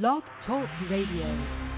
Blog Talk Radio.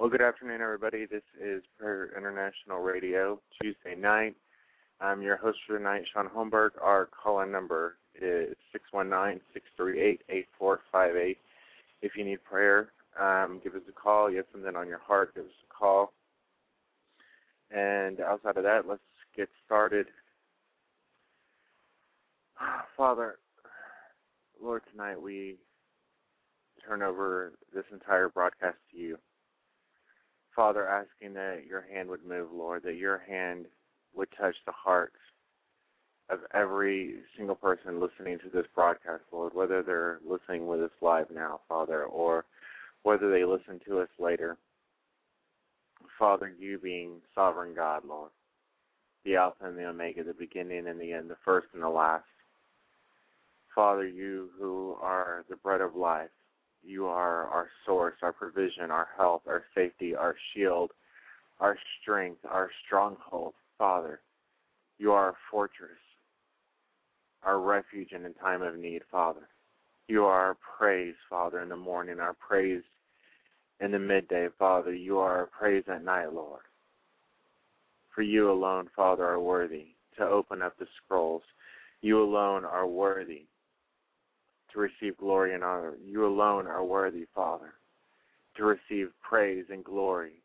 Well, good afternoon, everybody. This is Prayer International Radio, Tuesday night. I'm your host for tonight, Sean Holmberg. Our call-in number is 619-638-8458. If you need prayer, um, give us a call. You have something on your heart, give us a call. And outside of that, let's get started. Father, Lord, tonight we turn over this entire broadcast to you. Father, asking that your hand would move, Lord, that your hand would touch the hearts of every single person listening to this broadcast, Lord, whether they're listening with us live now, Father, or whether they listen to us later. Father, you being sovereign God, Lord, the Alpha and the Omega, the beginning and the end, the first and the last. Father, you who are the bread of life, you are our source, our provision, our health, our safety, our shield, our strength, our stronghold. Father, you are our fortress, our refuge in time of need, Father. You are our praise, Father, in the morning, our praise in the midday, Father. You are our praise at night, Lord. For you alone, Father, are worthy to open up the scrolls. You alone are worthy to receive glory and honor. You alone are worthy, Father, to receive praise and glory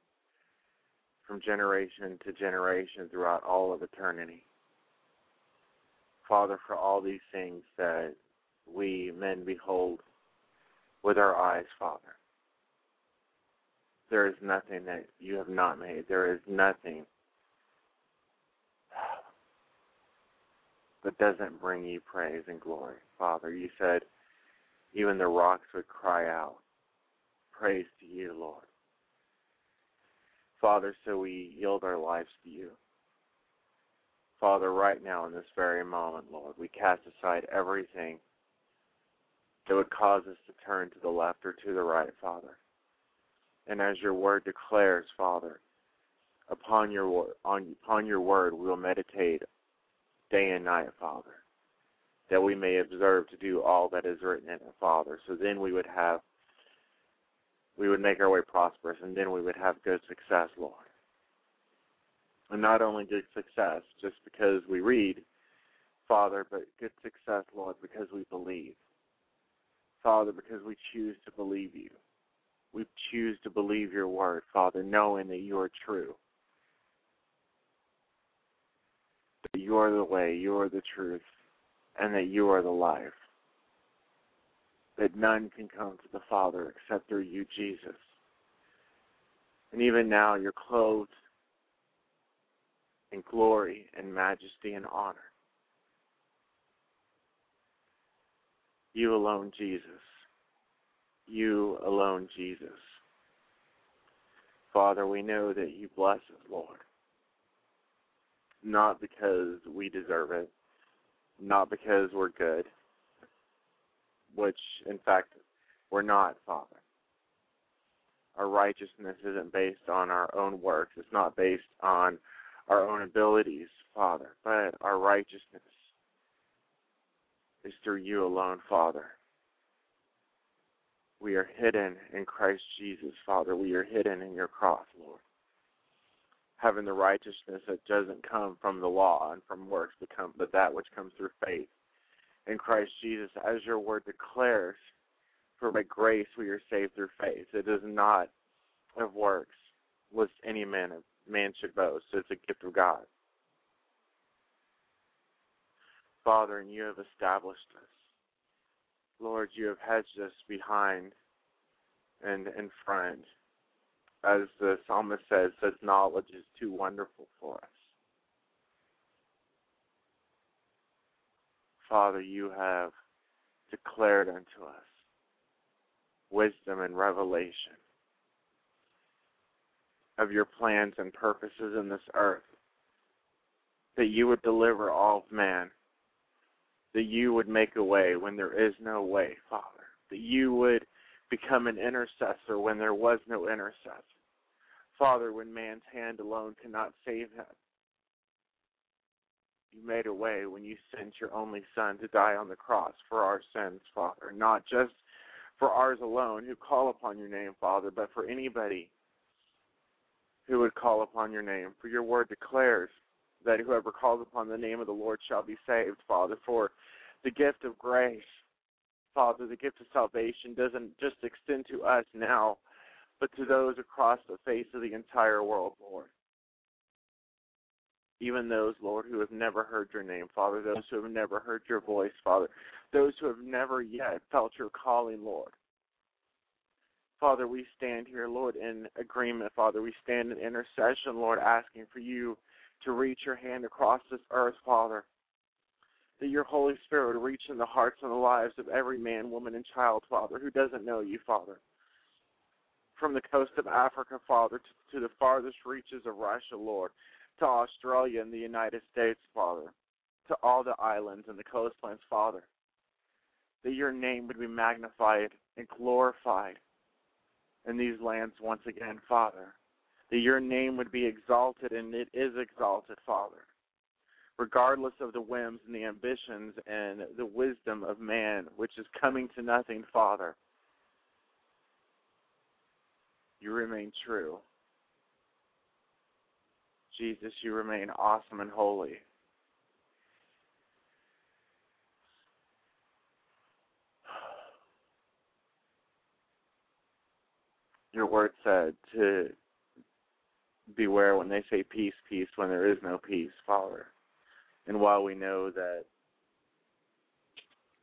from generation to generation throughout all of eternity. Father, for all these things that we men behold with our eyes, Father, there is nothing that you have not made. There is nothing that doesn't bring you praise and glory. Father, you said even the rocks would cry out, Praise to you, Lord. Father, so we yield our lives to you. Father, right now in this very moment, Lord, we cast aside everything that would cause us to turn to the left or to the right, Father. And as your word declares, Father, upon your on upon your word we will meditate day and night, Father, that we may observe to do all that is written in it, Father. So then we would have we would make our way prosperous and then we would have good success, Lord. And not only good success just because we read, Father, but good success, Lord, because we believe. Father, because we choose to believe you. We choose to believe your word, Father, knowing that you are true. That you are the way, you are the truth, and that you are the life. That none can come to the Father except through you, Jesus. And even now, you're clothed in glory and majesty and honor. You alone, Jesus. You alone, Jesus. Father, we know that you bless us, Lord. Not because we deserve it, not because we're good, which in fact we're not, Father. Our righteousness isn't based on our own works, it's not based on our own abilities, Father, but our righteousness is through you alone, Father. We are hidden in Christ Jesus, Father. We are hidden in your cross, Lord. Having the righteousness that doesn't come from the law and from works, but, but that which comes through faith in Christ Jesus, as your word declares, for by grace we are saved through faith. It is not of works, lest any man man should boast. It's a gift of God. Father, and you have established us. Lord, you have hedged us behind and in front. As the psalmist says, such knowledge is too wonderful for us. Father, you have declared unto us wisdom and revelation of your plans and purposes in this earth. That you would deliver all of man. That you would make a way when there is no way, Father. That you would become an intercessor when there was no intercessor. Father, when man's hand alone cannot save him. you made a way when you sent your only Son to die on the cross for our sins, Father, not just for ours alone who call upon your name, Father, but for anybody who would call upon your name. For your word declares that whoever calls upon the name of the Lord shall be saved, Father. For the gift of grace, Father, the gift of salvation doesn't just extend to us now, but to those across the face of the entire world, Lord. Even those, Lord, who have never heard your name, Father, those who have never heard your voice, Father, those who have never yet felt your calling, Lord. Father, we stand here, Lord, in agreement, Father. We stand in intercession, Lord, asking for you to reach your hand across this earth, Father. That your Holy Spirit would reach in the hearts and the lives of every man, woman, and child, Father, who doesn't know you, Father. From the coast of Africa, Father, to, to the farthest reaches of Russia, Lord, to Australia and the United States, Father, to all the islands and the coastlands, Father. That your name would be magnified and glorified in these lands once again, Father. That your name would be exalted, and it is exalted, Father. Regardless of the whims and the ambitions and the wisdom of man, which is coming to nothing, Father, you remain true. Jesus, you remain awesome and holy. Your word said to beware when they say peace, peace, when there is no peace, Father. And while we know that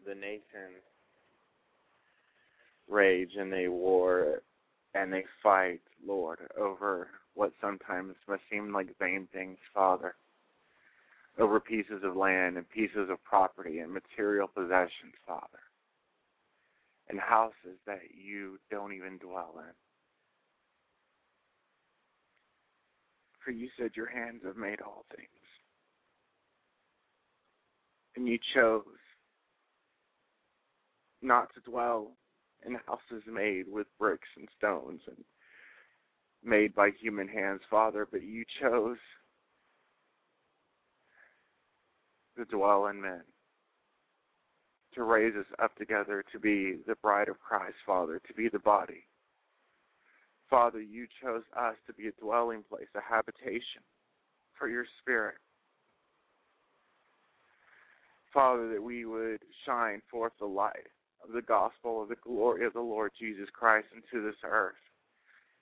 the nations rage and they war and they fight, Lord, over what sometimes must seem like vain things, Father, over pieces of land and pieces of property and material possessions, Father, and houses that you don't even dwell in. For you said your hands have made all things. And you chose not to dwell in houses made with bricks and stones and made by human hands, Father, but you chose to dwell in men, to raise us up together to be the bride of Christ, Father, to be the body. Father, you chose us to be a dwelling place, a habitation for your spirit. Father, that we would shine forth the light of the gospel of the glory of the Lord Jesus Christ into this earth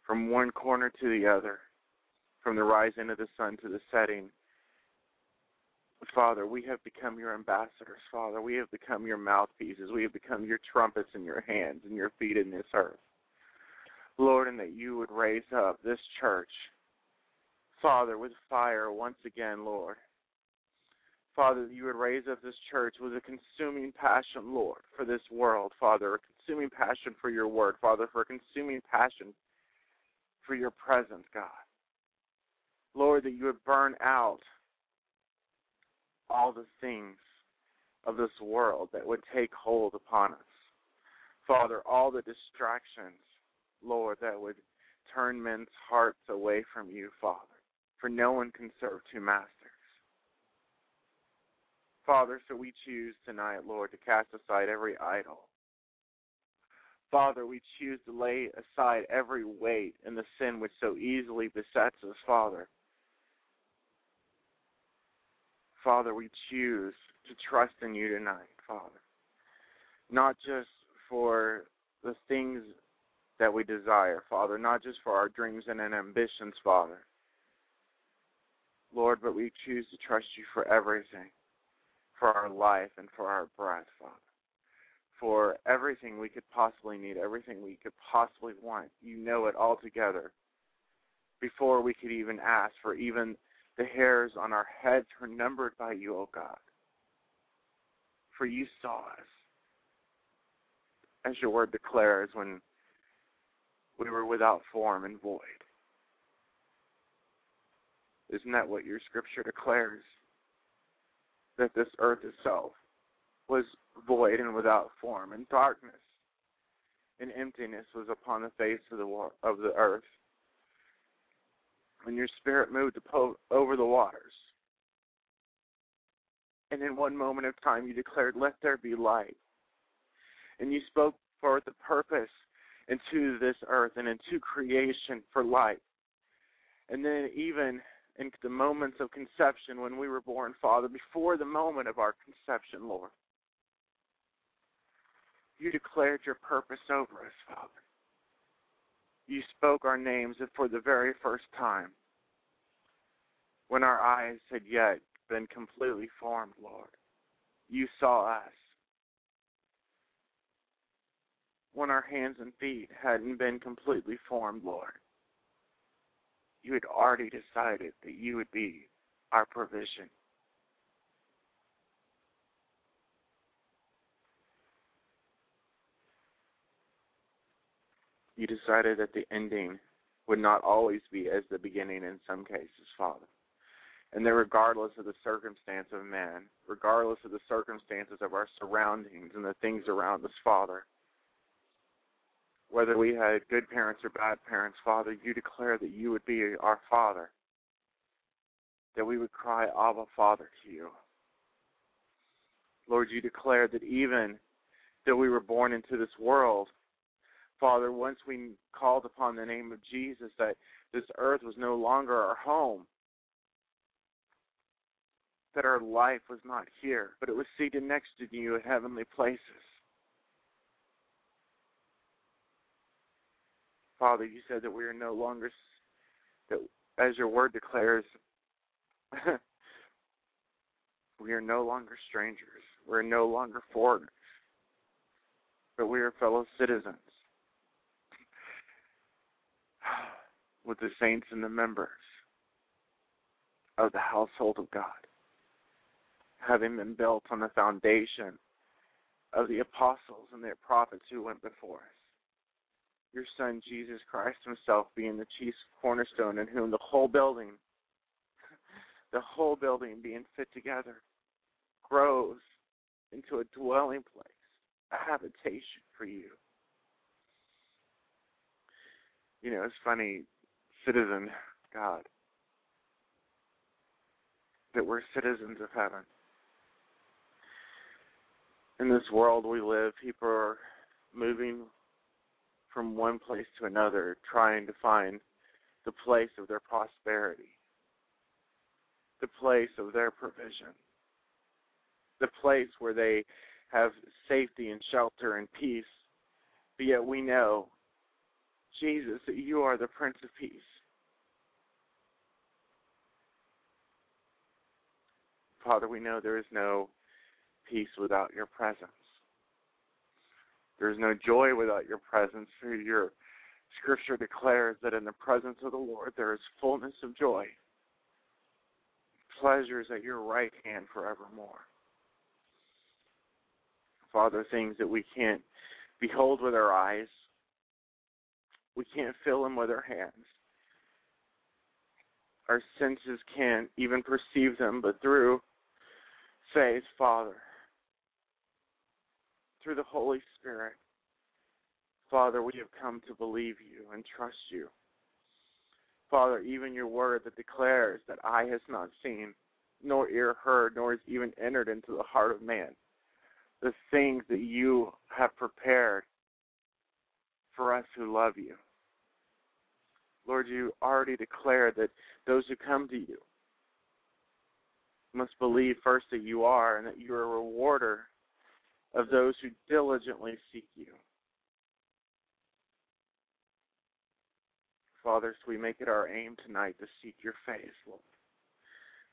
from one corner to the other, from the rising of the sun to the setting. Father, we have become your ambassadors, Father. We have become your mouthpieces. We have become your trumpets in your hands and your feet in this earth. Lord, and that you would raise up this church, Father, with fire once again, Lord. Father, that you would raise up this church with a consuming passion, Lord, for this world, Father, a consuming passion for your word, Father, for a consuming passion for your presence, God. Lord, that you would burn out all the things of this world that would take hold upon us. Father, all the distractions, Lord, that would turn men's hearts away from you, Father. For no one can serve two masters. Father, so we choose tonight, Lord, to cast aside every idol Father, we choose to lay aside every weight and the sin which so easily besets us, Father. Father, we choose to trust in you tonight, Father. Not just for the things that we desire, Father, not just for our dreams and ambitions, Father. Lord, but we choose to trust you for everything, for our life and for our breath, Father for everything we could possibly need, everything we could possibly want. You know it all together before we could even ask, for even the hairs on our heads are numbered by you, O oh God. For you saw us, as your word declares, when we were without form and void. Isn't that what your scripture declares? That this earth itself was void and without form, and darkness and emptiness was upon the face of the wa- of the earth. When your spirit moved to over the waters, And in one moment of time you declared, Let there be light. And you spoke forth the purpose into this earth and into creation for light. And then, even in the moments of conception when we were born, Father, before the moment of our conception, Lord, you declared your purpose over us, Father. You spoke our names for the very first time when our eyes had yet been completely formed, Lord. You saw us when our hands and feet hadn't been completely formed, Lord. You had already decided that you would be our provision. You decided that the ending would not always be as the beginning in some cases, Father. And that regardless of the circumstance of man, regardless of the circumstances of our surroundings and the things around us, Father, whether we had good parents or bad parents, Father, you declare that you would be our Father, that we would cry, Abba, Father, to you. Lord, you declare that even though we were born into this world, Father, once we called upon the name of Jesus, that this earth was no longer our home, that our life was not here, but it was seated next to you in heavenly places. Father, you said that we are no longer, that as your word declares, we are no longer strangers. We're no longer foreigners, but we are fellow citizens with the saints and the members of the household of God, having been built on the foundation of the apostles and their prophets who went before us your Son, Jesus Christ Himself, being the chief cornerstone, in whom the whole building, the whole building being fit together, grows into a dwelling place, a habitation for you. You know, it's funny, citizen God, that we're citizens of heaven. In this world we live, people are moving from one place to another, trying to find the place of their prosperity, the place of their provision, the place where they have safety and shelter and peace. But yet we know, Jesus, that you are the Prince of Peace. Father, we know there is no peace without your presence. There is no joy without your presence. For your scripture declares that in the presence of the Lord there is fullness of joy, pleasures at your right hand forevermore. Father, things that we can't behold with our eyes, we can't feel them with our hands. Our senses can't even perceive them, but through faith, Father, through the Holy Spirit. Father, we have come to believe you and trust you. Father, even your word that declares that eye has not seen, nor ear heard, nor has even entered into the heart of man the things that you have prepared for us who love you. Lord, you already declared that those who come to you must believe first that you are and that you are a rewarder of those who diligently seek you. Father, so we make it our aim tonight to seek your face, Lord.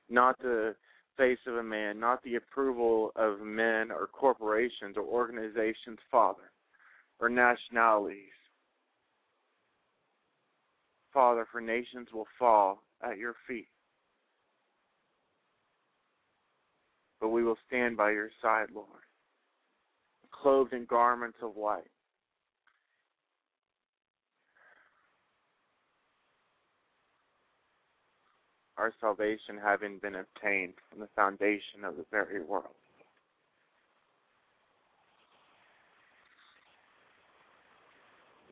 Not the face of a man, not the approval of men or corporations or organizations, Father, or nationalities. Father, for nations will fall at your feet. But we will stand by your side, Lord clothed in garments of white. Our salvation having been obtained from the foundation of the very world.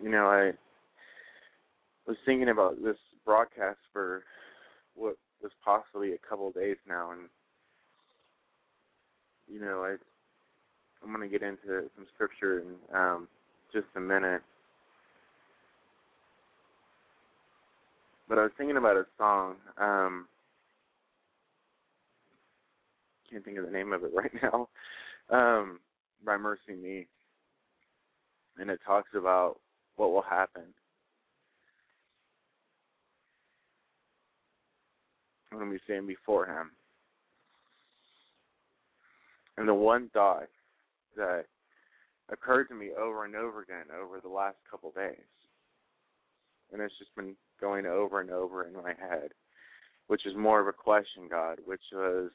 You know, I was thinking about this broadcast for what was possibly a couple days now, and you know, I I'm going to get into some scripture in um, just a minute. But I was thinking about a song. Um, can't think of the name of it right now. Um, by MercyMe, and it talks about what will happen when we stand before Him. And the one thought that occurred to me over and over again over the last couple days, and it's just been going over and over in my head, which is more of a question, God, which was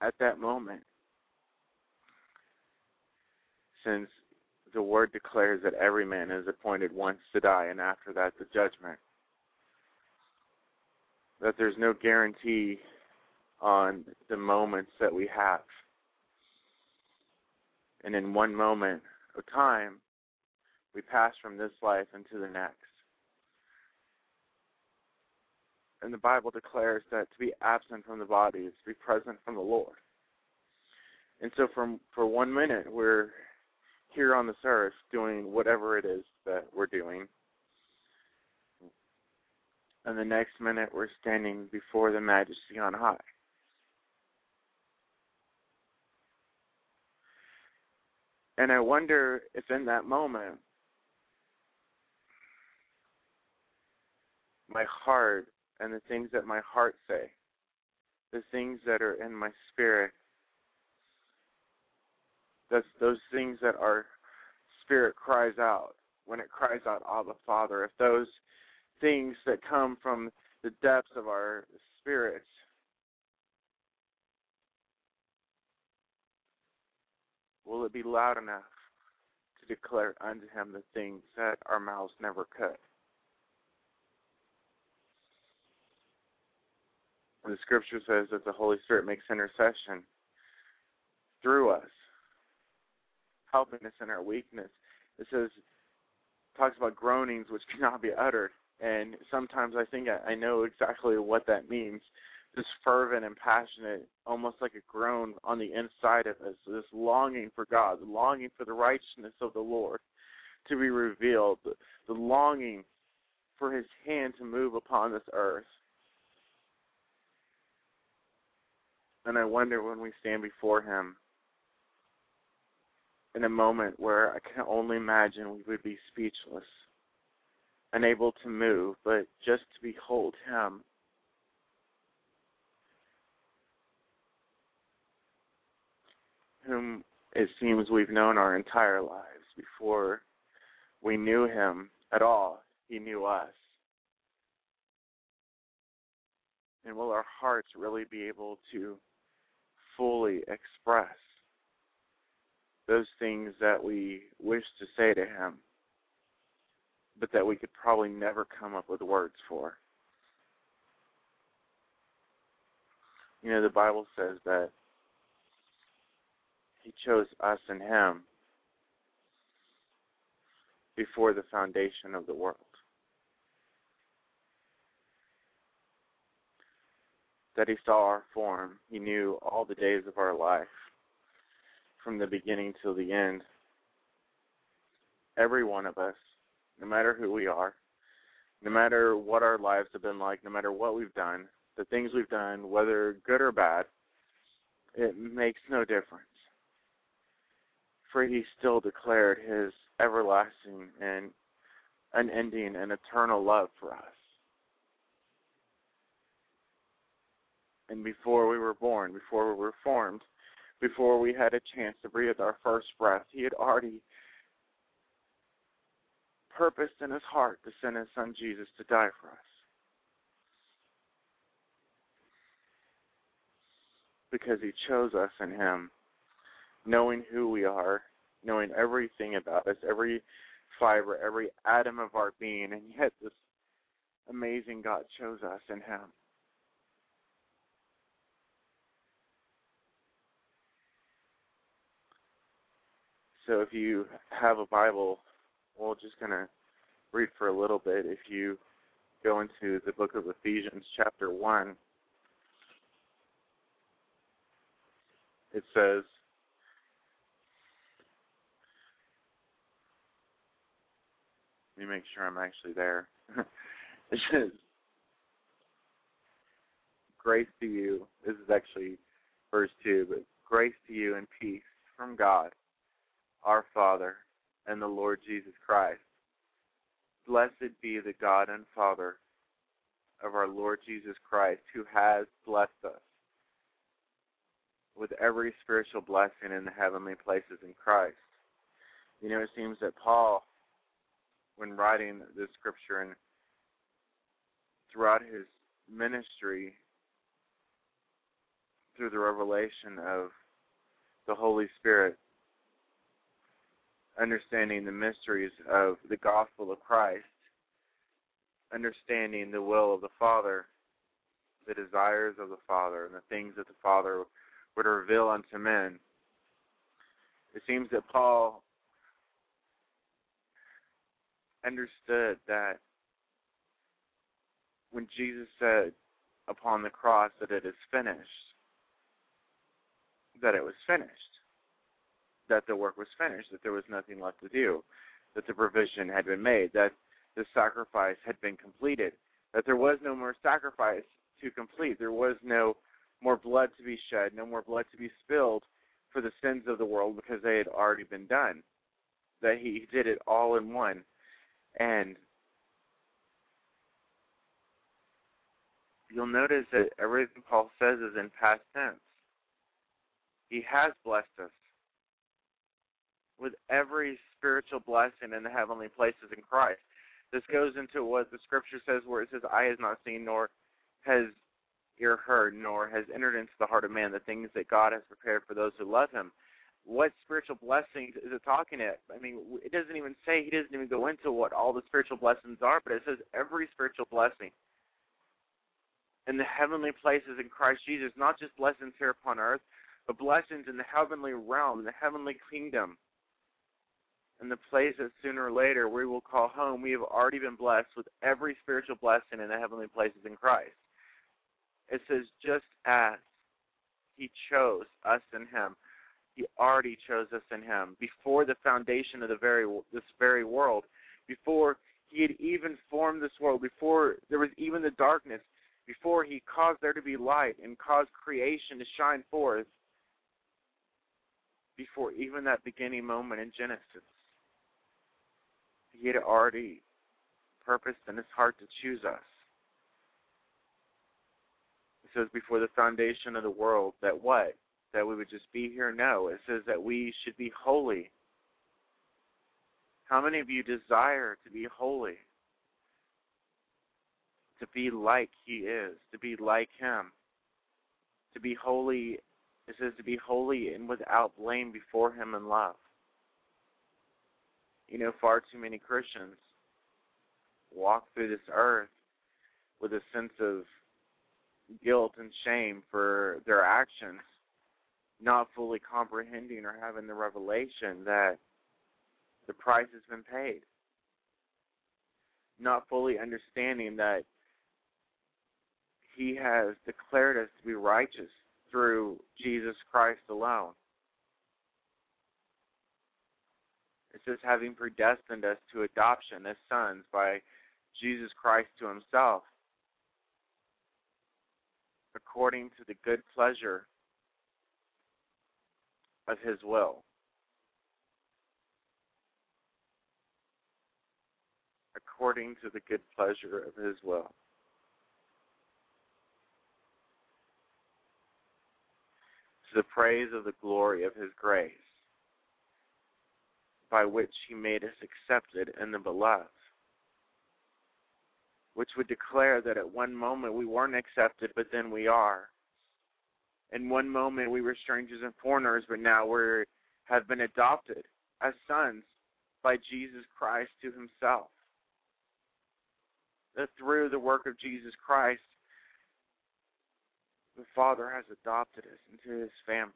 at that moment, since the word declares that every man is appointed once to die, and after that, the judgment, that there's no guarantee on the moments that we have. And in one moment of time, we pass from this life into the next. And the Bible declares that to be absent from the body is to be present from the Lord. And so from for one minute we're here on this earth doing whatever it is that we're doing. And the next minute we're standing before the majesty on high. And I wonder if in that moment, my heart and the things that my heart say, the things that are in my spirit, that's those things that our spirit cries out when it cries out, Abba, Father. If those things that come from the depths of our spirits will it be loud enough to declare unto him the things that our mouths never could? The scripture says that the Holy Spirit makes intercession through us, helping us in our weakness. It says, talks about groanings which cannot be uttered. And sometimes I think I, I know exactly what that means this fervent and passionate, almost like a groan on the inside of us, this longing for God, the longing for the righteousness of the Lord to be revealed, the, the longing for His hand to move upon this earth. And I wonder when we stand before Him in a moment where I can only imagine we would be speechless, unable to move, but just to behold Him whom it seems we've known our entire lives before we knew him at all. He knew us. And will our hearts really be able to fully express those things that we wish to say to him, but that we could probably never come up with words for? You know, the Bible says that he chose us and him before the foundation of the world. That he saw our form. He knew all the days of our life from the beginning till the end. Every one of us, no matter who we are, no matter what our lives have been like, no matter what we've done, the things we've done, whether good or bad, it makes no difference for he still declared his everlasting and unending and eternal love for us. And before we were born, before we were formed, before we had a chance to breathe our first breath, he had already purposed in his heart to send his son Jesus to die for us. Because he chose us in him knowing who we are, knowing everything about us, every fiber, every atom of our being, and yet this amazing God chose us in Him. So if you have a Bible, we're just going to read for a little bit. If you go into the book of Ephesians, chapter 1, it says, let me make sure I'm actually there. it says, grace to you. This is actually verse 2, but grace to you and peace from God, our Father, and the Lord Jesus Christ. Blessed be the God and Father of our Lord Jesus Christ, who has blessed us with every spiritual blessing in the heavenly places in Christ. You know, it seems that Paul, when writing this scripture and throughout his ministry, through the revelation of the Holy Spirit, understanding the mysteries of the gospel of Christ, understanding the will of the Father, the desires of the Father, and the things that the Father would reveal unto men. It seems that Paul understood that when Jesus said upon the cross that it is finished, that it was finished, that the work was finished, that there was nothing left to do, that the provision had been made, that the sacrifice had been completed, that there was no more sacrifice to complete, there was no more blood to be shed, no more blood to be spilled for the sins of the world because they had already been done. That he did it all in one. And you'll notice that everything Paul says is in past tense. He has blessed us with every spiritual blessing in the heavenly places in Christ. This goes into what the scripture says where it says, Eye has not seen nor has ear heard, nor has entered into the heart of man the things that God has prepared for those who love him. What spiritual blessings is it talking at? I mean, it doesn't even say, he doesn't even go into what all the spiritual blessings are, but it says every spiritual blessing in the heavenly places in Christ Jesus, not just blessings here upon earth, but blessings in the heavenly realm, in the heavenly kingdom, in the place that sooner or later we will call home. We have already been blessed with every spiritual blessing in the heavenly places in Christ. It says, just as he chose us in him, he already chose us in him before the foundation of the very this very world, before he had even formed this world, before there was even the darkness, before he caused there to be light and caused creation to shine forth, before even that beginning moment in Genesis. He had already purposed in his heart to choose us says before the foundation of the world that what? That we would just be here? No. It says that we should be holy. How many of you desire to be holy? To be like He is, to be like Him. To be holy, it says to be holy and without blame before Him in love. You know, far too many Christians walk through this earth with a sense of guilt and shame for their actions, not fully comprehending or having the revelation that the price has been paid, not fully understanding that He has declared us to be righteous through Jesus Christ alone. It says, having predestined us to adoption as sons by Jesus Christ to Himself according to the good pleasure of his will. According to the good pleasure of his will. To the praise of the glory of his grace, by which he made us accepted in the beloved which would declare that at one moment we weren't accepted, but then we are. In one moment we were strangers and foreigners, but now we have been adopted as sons by Jesus Christ to himself. That through the work of Jesus Christ, the Father has adopted us into his family.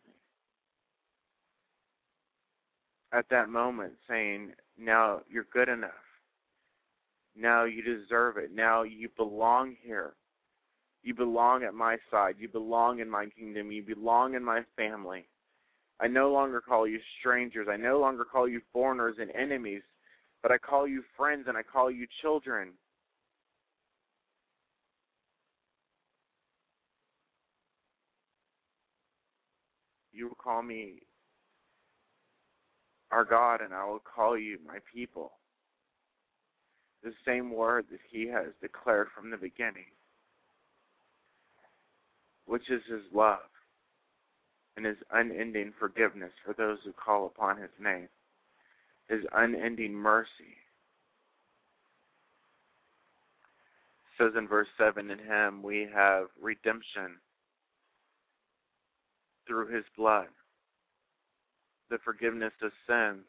At that moment, saying, Now you're good enough. Now you deserve it. Now you belong here. You belong at my side. You belong in my kingdom. You belong in my family. I no longer call you strangers. I no longer call you foreigners and enemies, but I call you friends and I call you children. You will call me our God, and I will call you my people. The same word that He has declared from the beginning, which is His love and His unending forgiveness for those who call upon His name, His unending mercy. It says in verse 7 In Him we have redemption through His blood the forgiveness of sins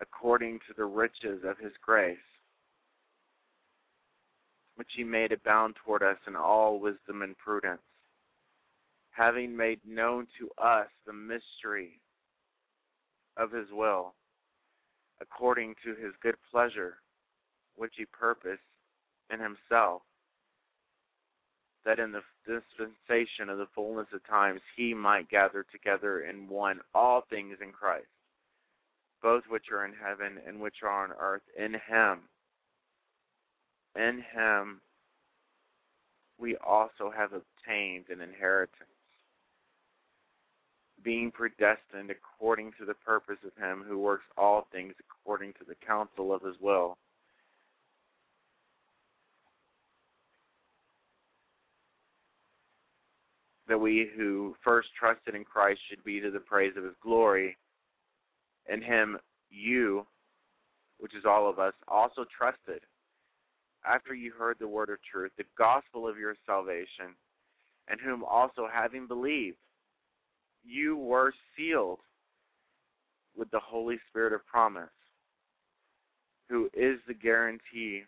according to the riches of his grace, which he made abound toward us in all wisdom and prudence, having made known to us the mystery of his will, according to his good pleasure, which he purposed in himself that in the dispensation of the fullness of times he might gather together in one all things in Christ, both which are in heaven and which are on earth, in him. In him we also have obtained an inheritance, being predestined according to the purpose of him who works all things according to the counsel of his will that we who first trusted in Christ should be to the praise of his glory. In him you, which is all of us, also trusted after you heard the word of truth, the gospel of your salvation, and whom also having believed, you were sealed with the Holy Spirit of promise, who is the guarantee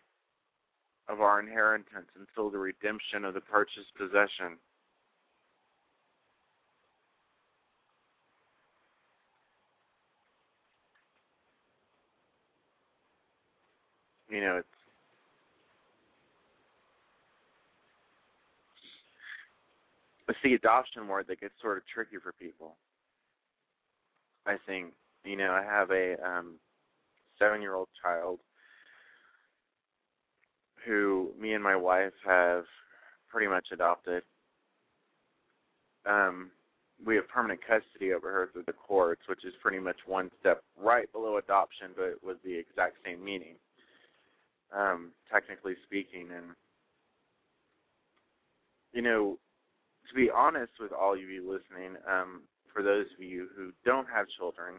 of our inheritance until the redemption of the purchased possession. You know, it's it's the adoption word that gets sort of tricky for people. I think, you know, I have a um seven year old child who me and my wife have pretty much adopted. Um we have permanent custody over her through the courts, which is pretty much one step right below adoption, but with the exact same meaning um, technically speaking. And you know, to be honest with all of you listening, um, for those of you who don't have children,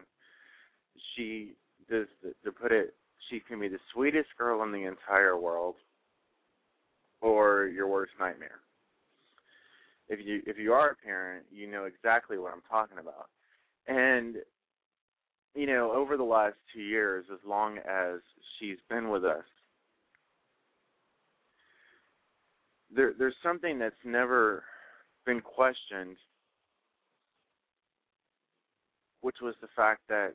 she does to put it, she can be the sweetest girl in the entire world, or your worst nightmare. If you if you are a parent, you know exactly what I'm talking about. And you know, over the last two years, as long as she's been with us, there there's something that's never been questioned, which was the fact that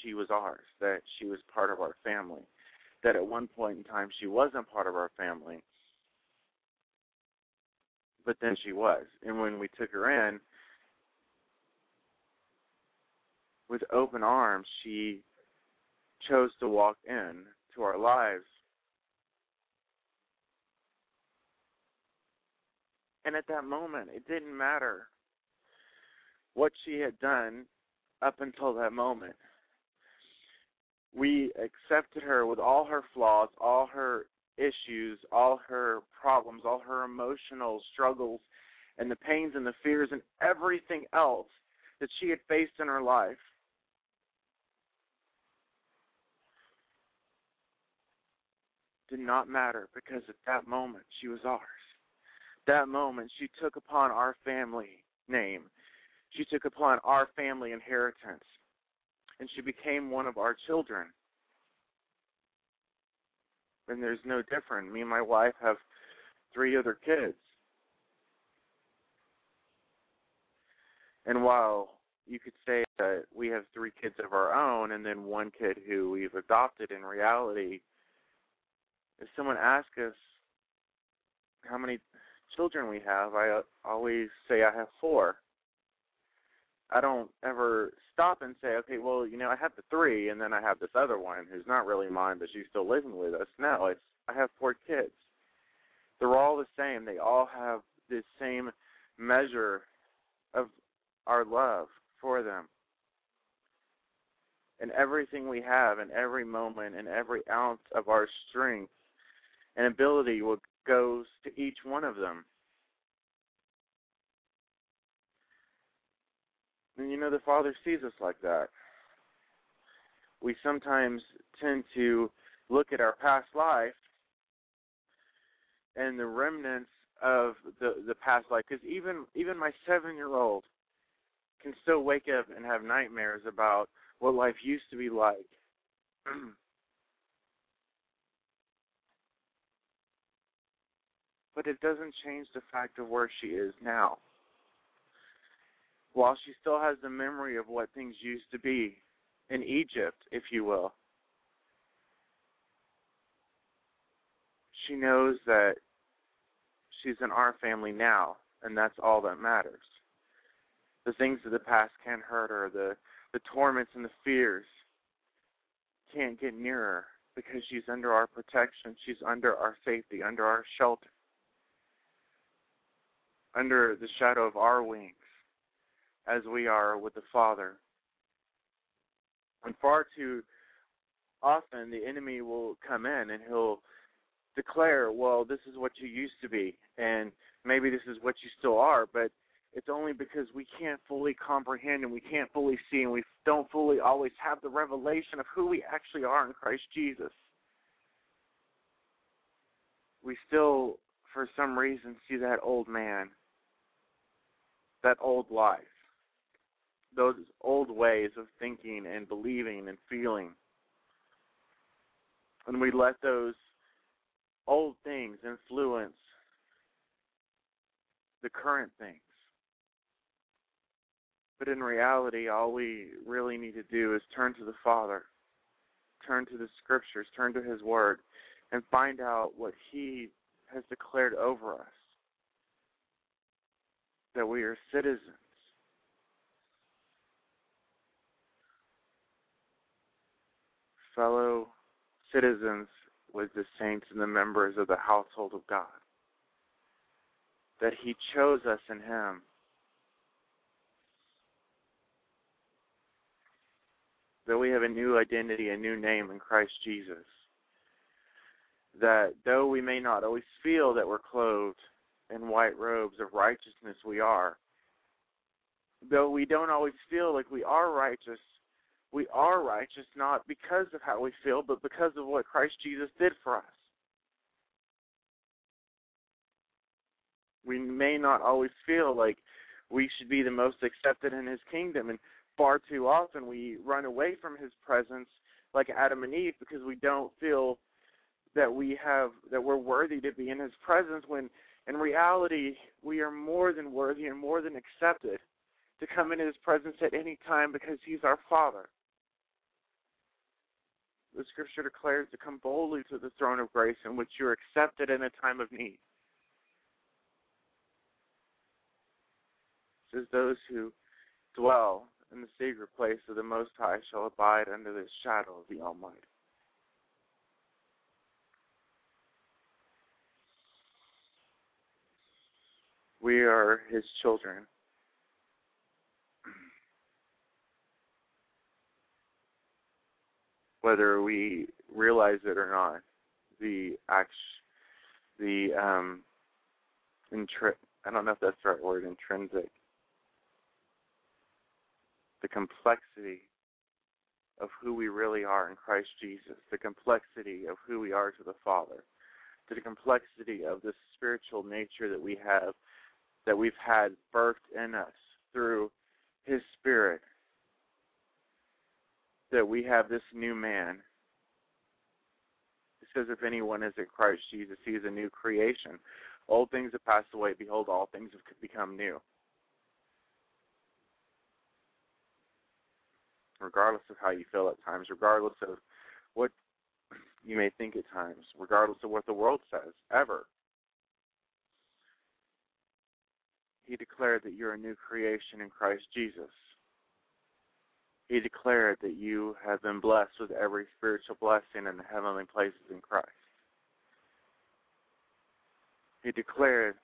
she was ours, that she was part of our family, that at one point in time she wasn't part of our family, but then she was. And when we took her in, with open arms, she chose to walk in to our lives And at that moment, it didn't matter what she had done up until that moment. We accepted her with all her flaws, all her issues, all her problems, all her emotional struggles, and the pains and the fears and everything else that she had faced in her life. Did not matter because at that moment she was ours that moment, she took upon our family name. She took upon our family inheritance. And she became one of our children. And there's no different. Me and my wife have three other kids. And while you could say that we have three kids of our own and then one kid who we've adopted in reality, if someone asks us how many children we have, I uh, always say I have four. I don't ever stop and say, okay, well, you know, I have the three, and then I have this other one who's not really mine, but she's still living with us. No, it's I have four kids. They're all the same. They all have this same measure of our love for them. And everything we have, and every moment, and every ounce of our strength and ability will goes to each one of them. And you know, the Father sees us like that. We sometimes tend to look at our past life and the remnants of the the past life because even even my seven year old can still wake up and have nightmares about what life used to be like but it doesn't change the fact of where she is now. While she still has the memory of what things used to be in Egypt, if you will, she knows that she's in our family now, and that's all that matters. The things of the past can't hurt her, the, the torments and the fears can't get near her because she's under our protection, she's under our safety, under our shelter, under the shadow of our wings as we are with the Father. And far too often the enemy will come in and he'll declare, well, this is what you used to be, and maybe this is what you still are, but it's only because we can't fully comprehend and we can't fully see and we don't fully always have the revelation of who we actually are in Christ Jesus. We still, for some reason, see that old man, that old life those old ways of thinking and believing and feeling. And we let those old things influence the current things. But in reality, all we really need to do is turn to the Father, turn to the Scriptures, turn to His Word, and find out what He has declared over us that we are citizens fellow citizens with the saints and the members of the household of God. That He chose us in Him. That we have a new identity, a new name in Christ Jesus. That though we may not always feel that we're clothed in white robes of righteousness, we are. Though we don't always feel like we are righteous, we are righteous not because of how we feel, but because of what Christ Jesus did for us. We may not always feel like we should be the most accepted in his kingdom and far too often we run away from his presence like Adam and Eve because we don't feel that we have that we're worthy to be in his presence when in reality we are more than worthy and more than accepted to come into his presence at any time because he's our father the scripture declares to come boldly to the throne of grace in which you're accepted in a time of need. It says those who dwell in the secret place of the Most High shall abide under the shadow of the Almighty. We are His children. whether we realize it or not. The act, the um, intri- I don't know if that's the right word, intrinsic. The complexity of who we really are in Christ Jesus, the complexity of who we are to the Father, the complexity of the spiritual nature that we have, that we've had birthed in us through His Spirit that we have this new man. It says, if anyone is in Christ Jesus, he is a new creation. Old things have passed away. Behold, all things have become new. Regardless of how you feel at times, regardless of what you may think at times, regardless of what the world says, ever. He declared that you're a new creation in Christ Jesus. he declared that you have been blessed with every spiritual blessing in the heavenly places in Christ. He declared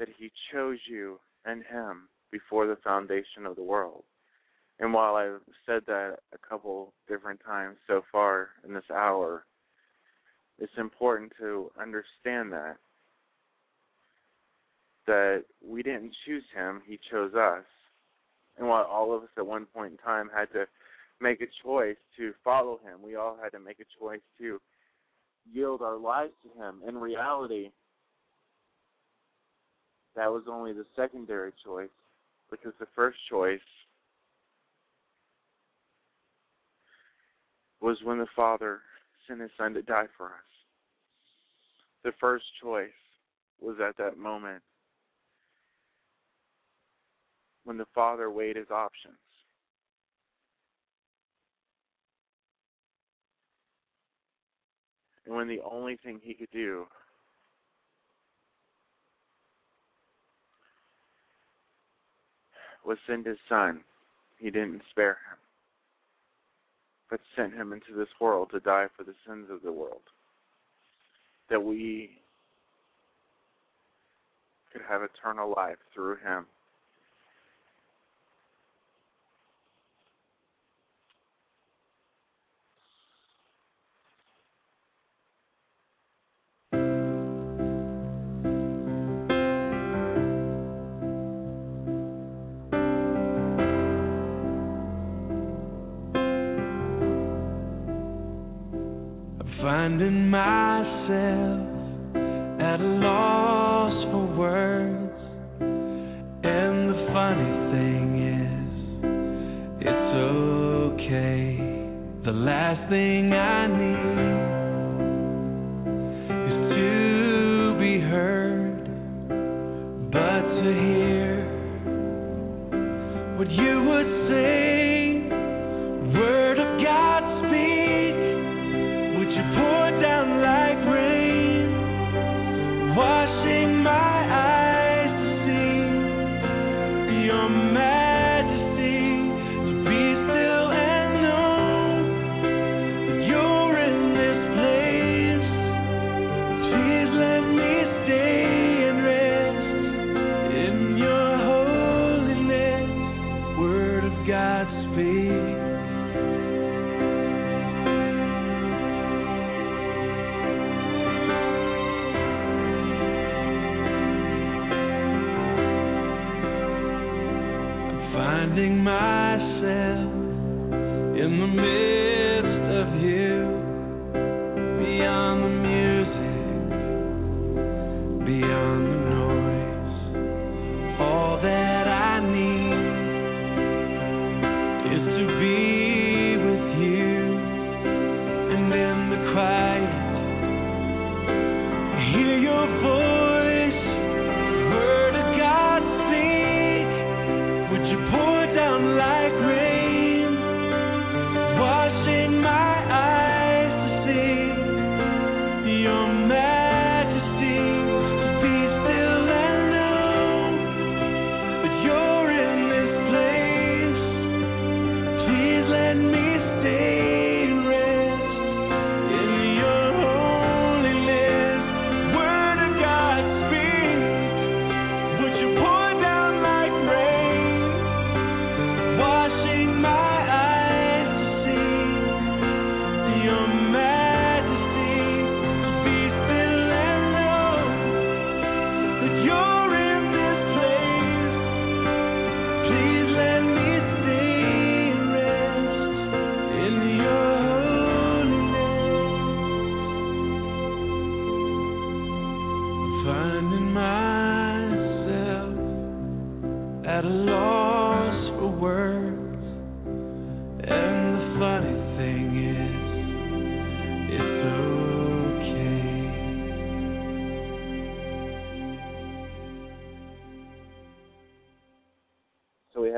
that he chose you and him before the foundation of the world. And while I've said that a couple different times so far in this hour, it's important to understand that that we didn't choose him, he chose us. And while all of us at one point in time had to make a choice to follow him, we all had to make a choice to yield our lives to him. In reality, that was only the secondary choice because the first choice was when the Father sent his Son to die for us. The first choice was at that moment when the Father weighed his options. And when the only thing he could do was send his son, he didn't spare him, but sent him into this world to die for the sins of the world. That we could have eternal life through him. Last finding myself in the midst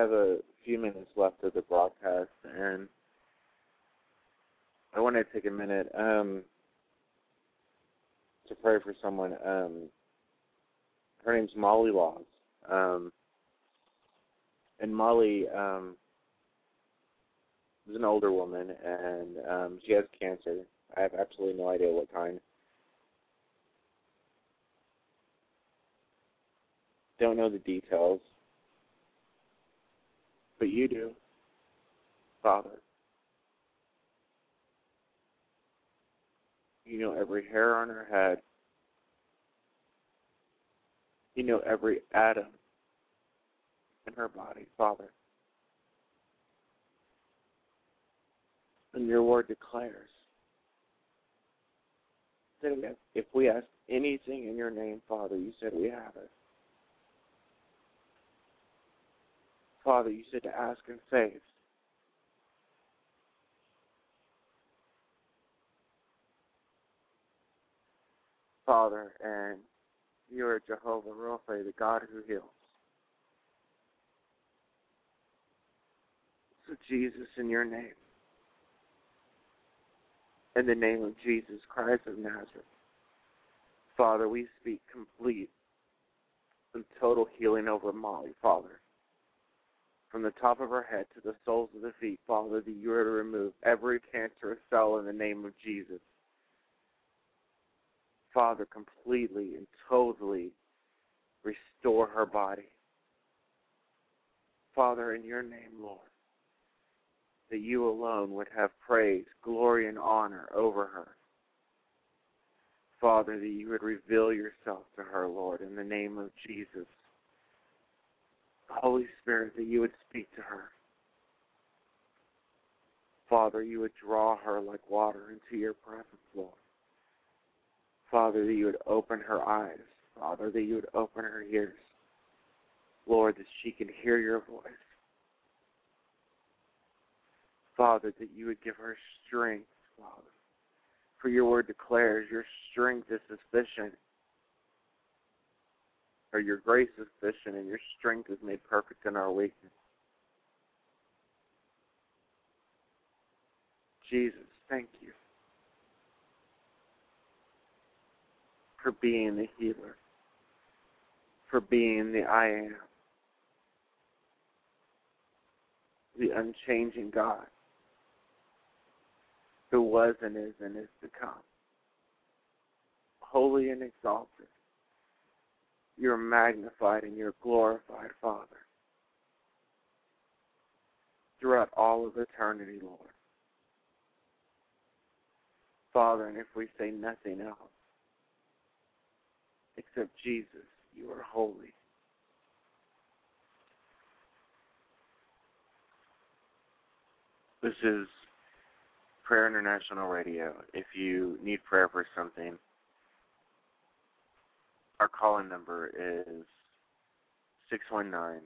have a few minutes left of the broadcast, and I want to take a minute um, to pray for someone. Um, her name's Molly Laws, um, and Molly um, is an older woman, and um, she has cancer. I have absolutely no idea what kind. Don't know the details, but you do, Father. You know every hair on her head. You know every atom in her body, Father. And your word declares that if we ask anything in your name, Father, you said we have it. Father, you said to ask in faith. Father, and you are Jehovah Rapha, the God who heals. So, Jesus, in your name, in the name of Jesus Christ of Nazareth, Father, we speak complete and total healing over Molly, Father. From the top of her head to the soles of the feet, Father, that you are to remove every cancerous cell in the name of Jesus. Father, completely and totally restore her body. Father, in your name, Lord, that you alone would have praise, glory, and honor over her. Father, that you would reveal yourself to her, Lord, in the name of Jesus. Holy Spirit, that you would speak to her. Father, you would draw her like water into your presence, Lord. Father, that you would open her eyes. Father, that you would open her ears. Lord, that she can hear your voice. Father, that you would give her strength, Father. For your word declares your strength is sufficient, or your grace is sufficient, and your strength is made perfect in our weakness. Jesus, thank you for being the healer, for being the I am, the unchanging God who was and is and is to come. Holy and exalted. You're magnified and you're glorified, Father. Throughout all of eternity, Lord. Father, and if we say nothing else, except Jesus, you are holy. This is Prayer International Radio. If you need prayer for something, our calling number is 619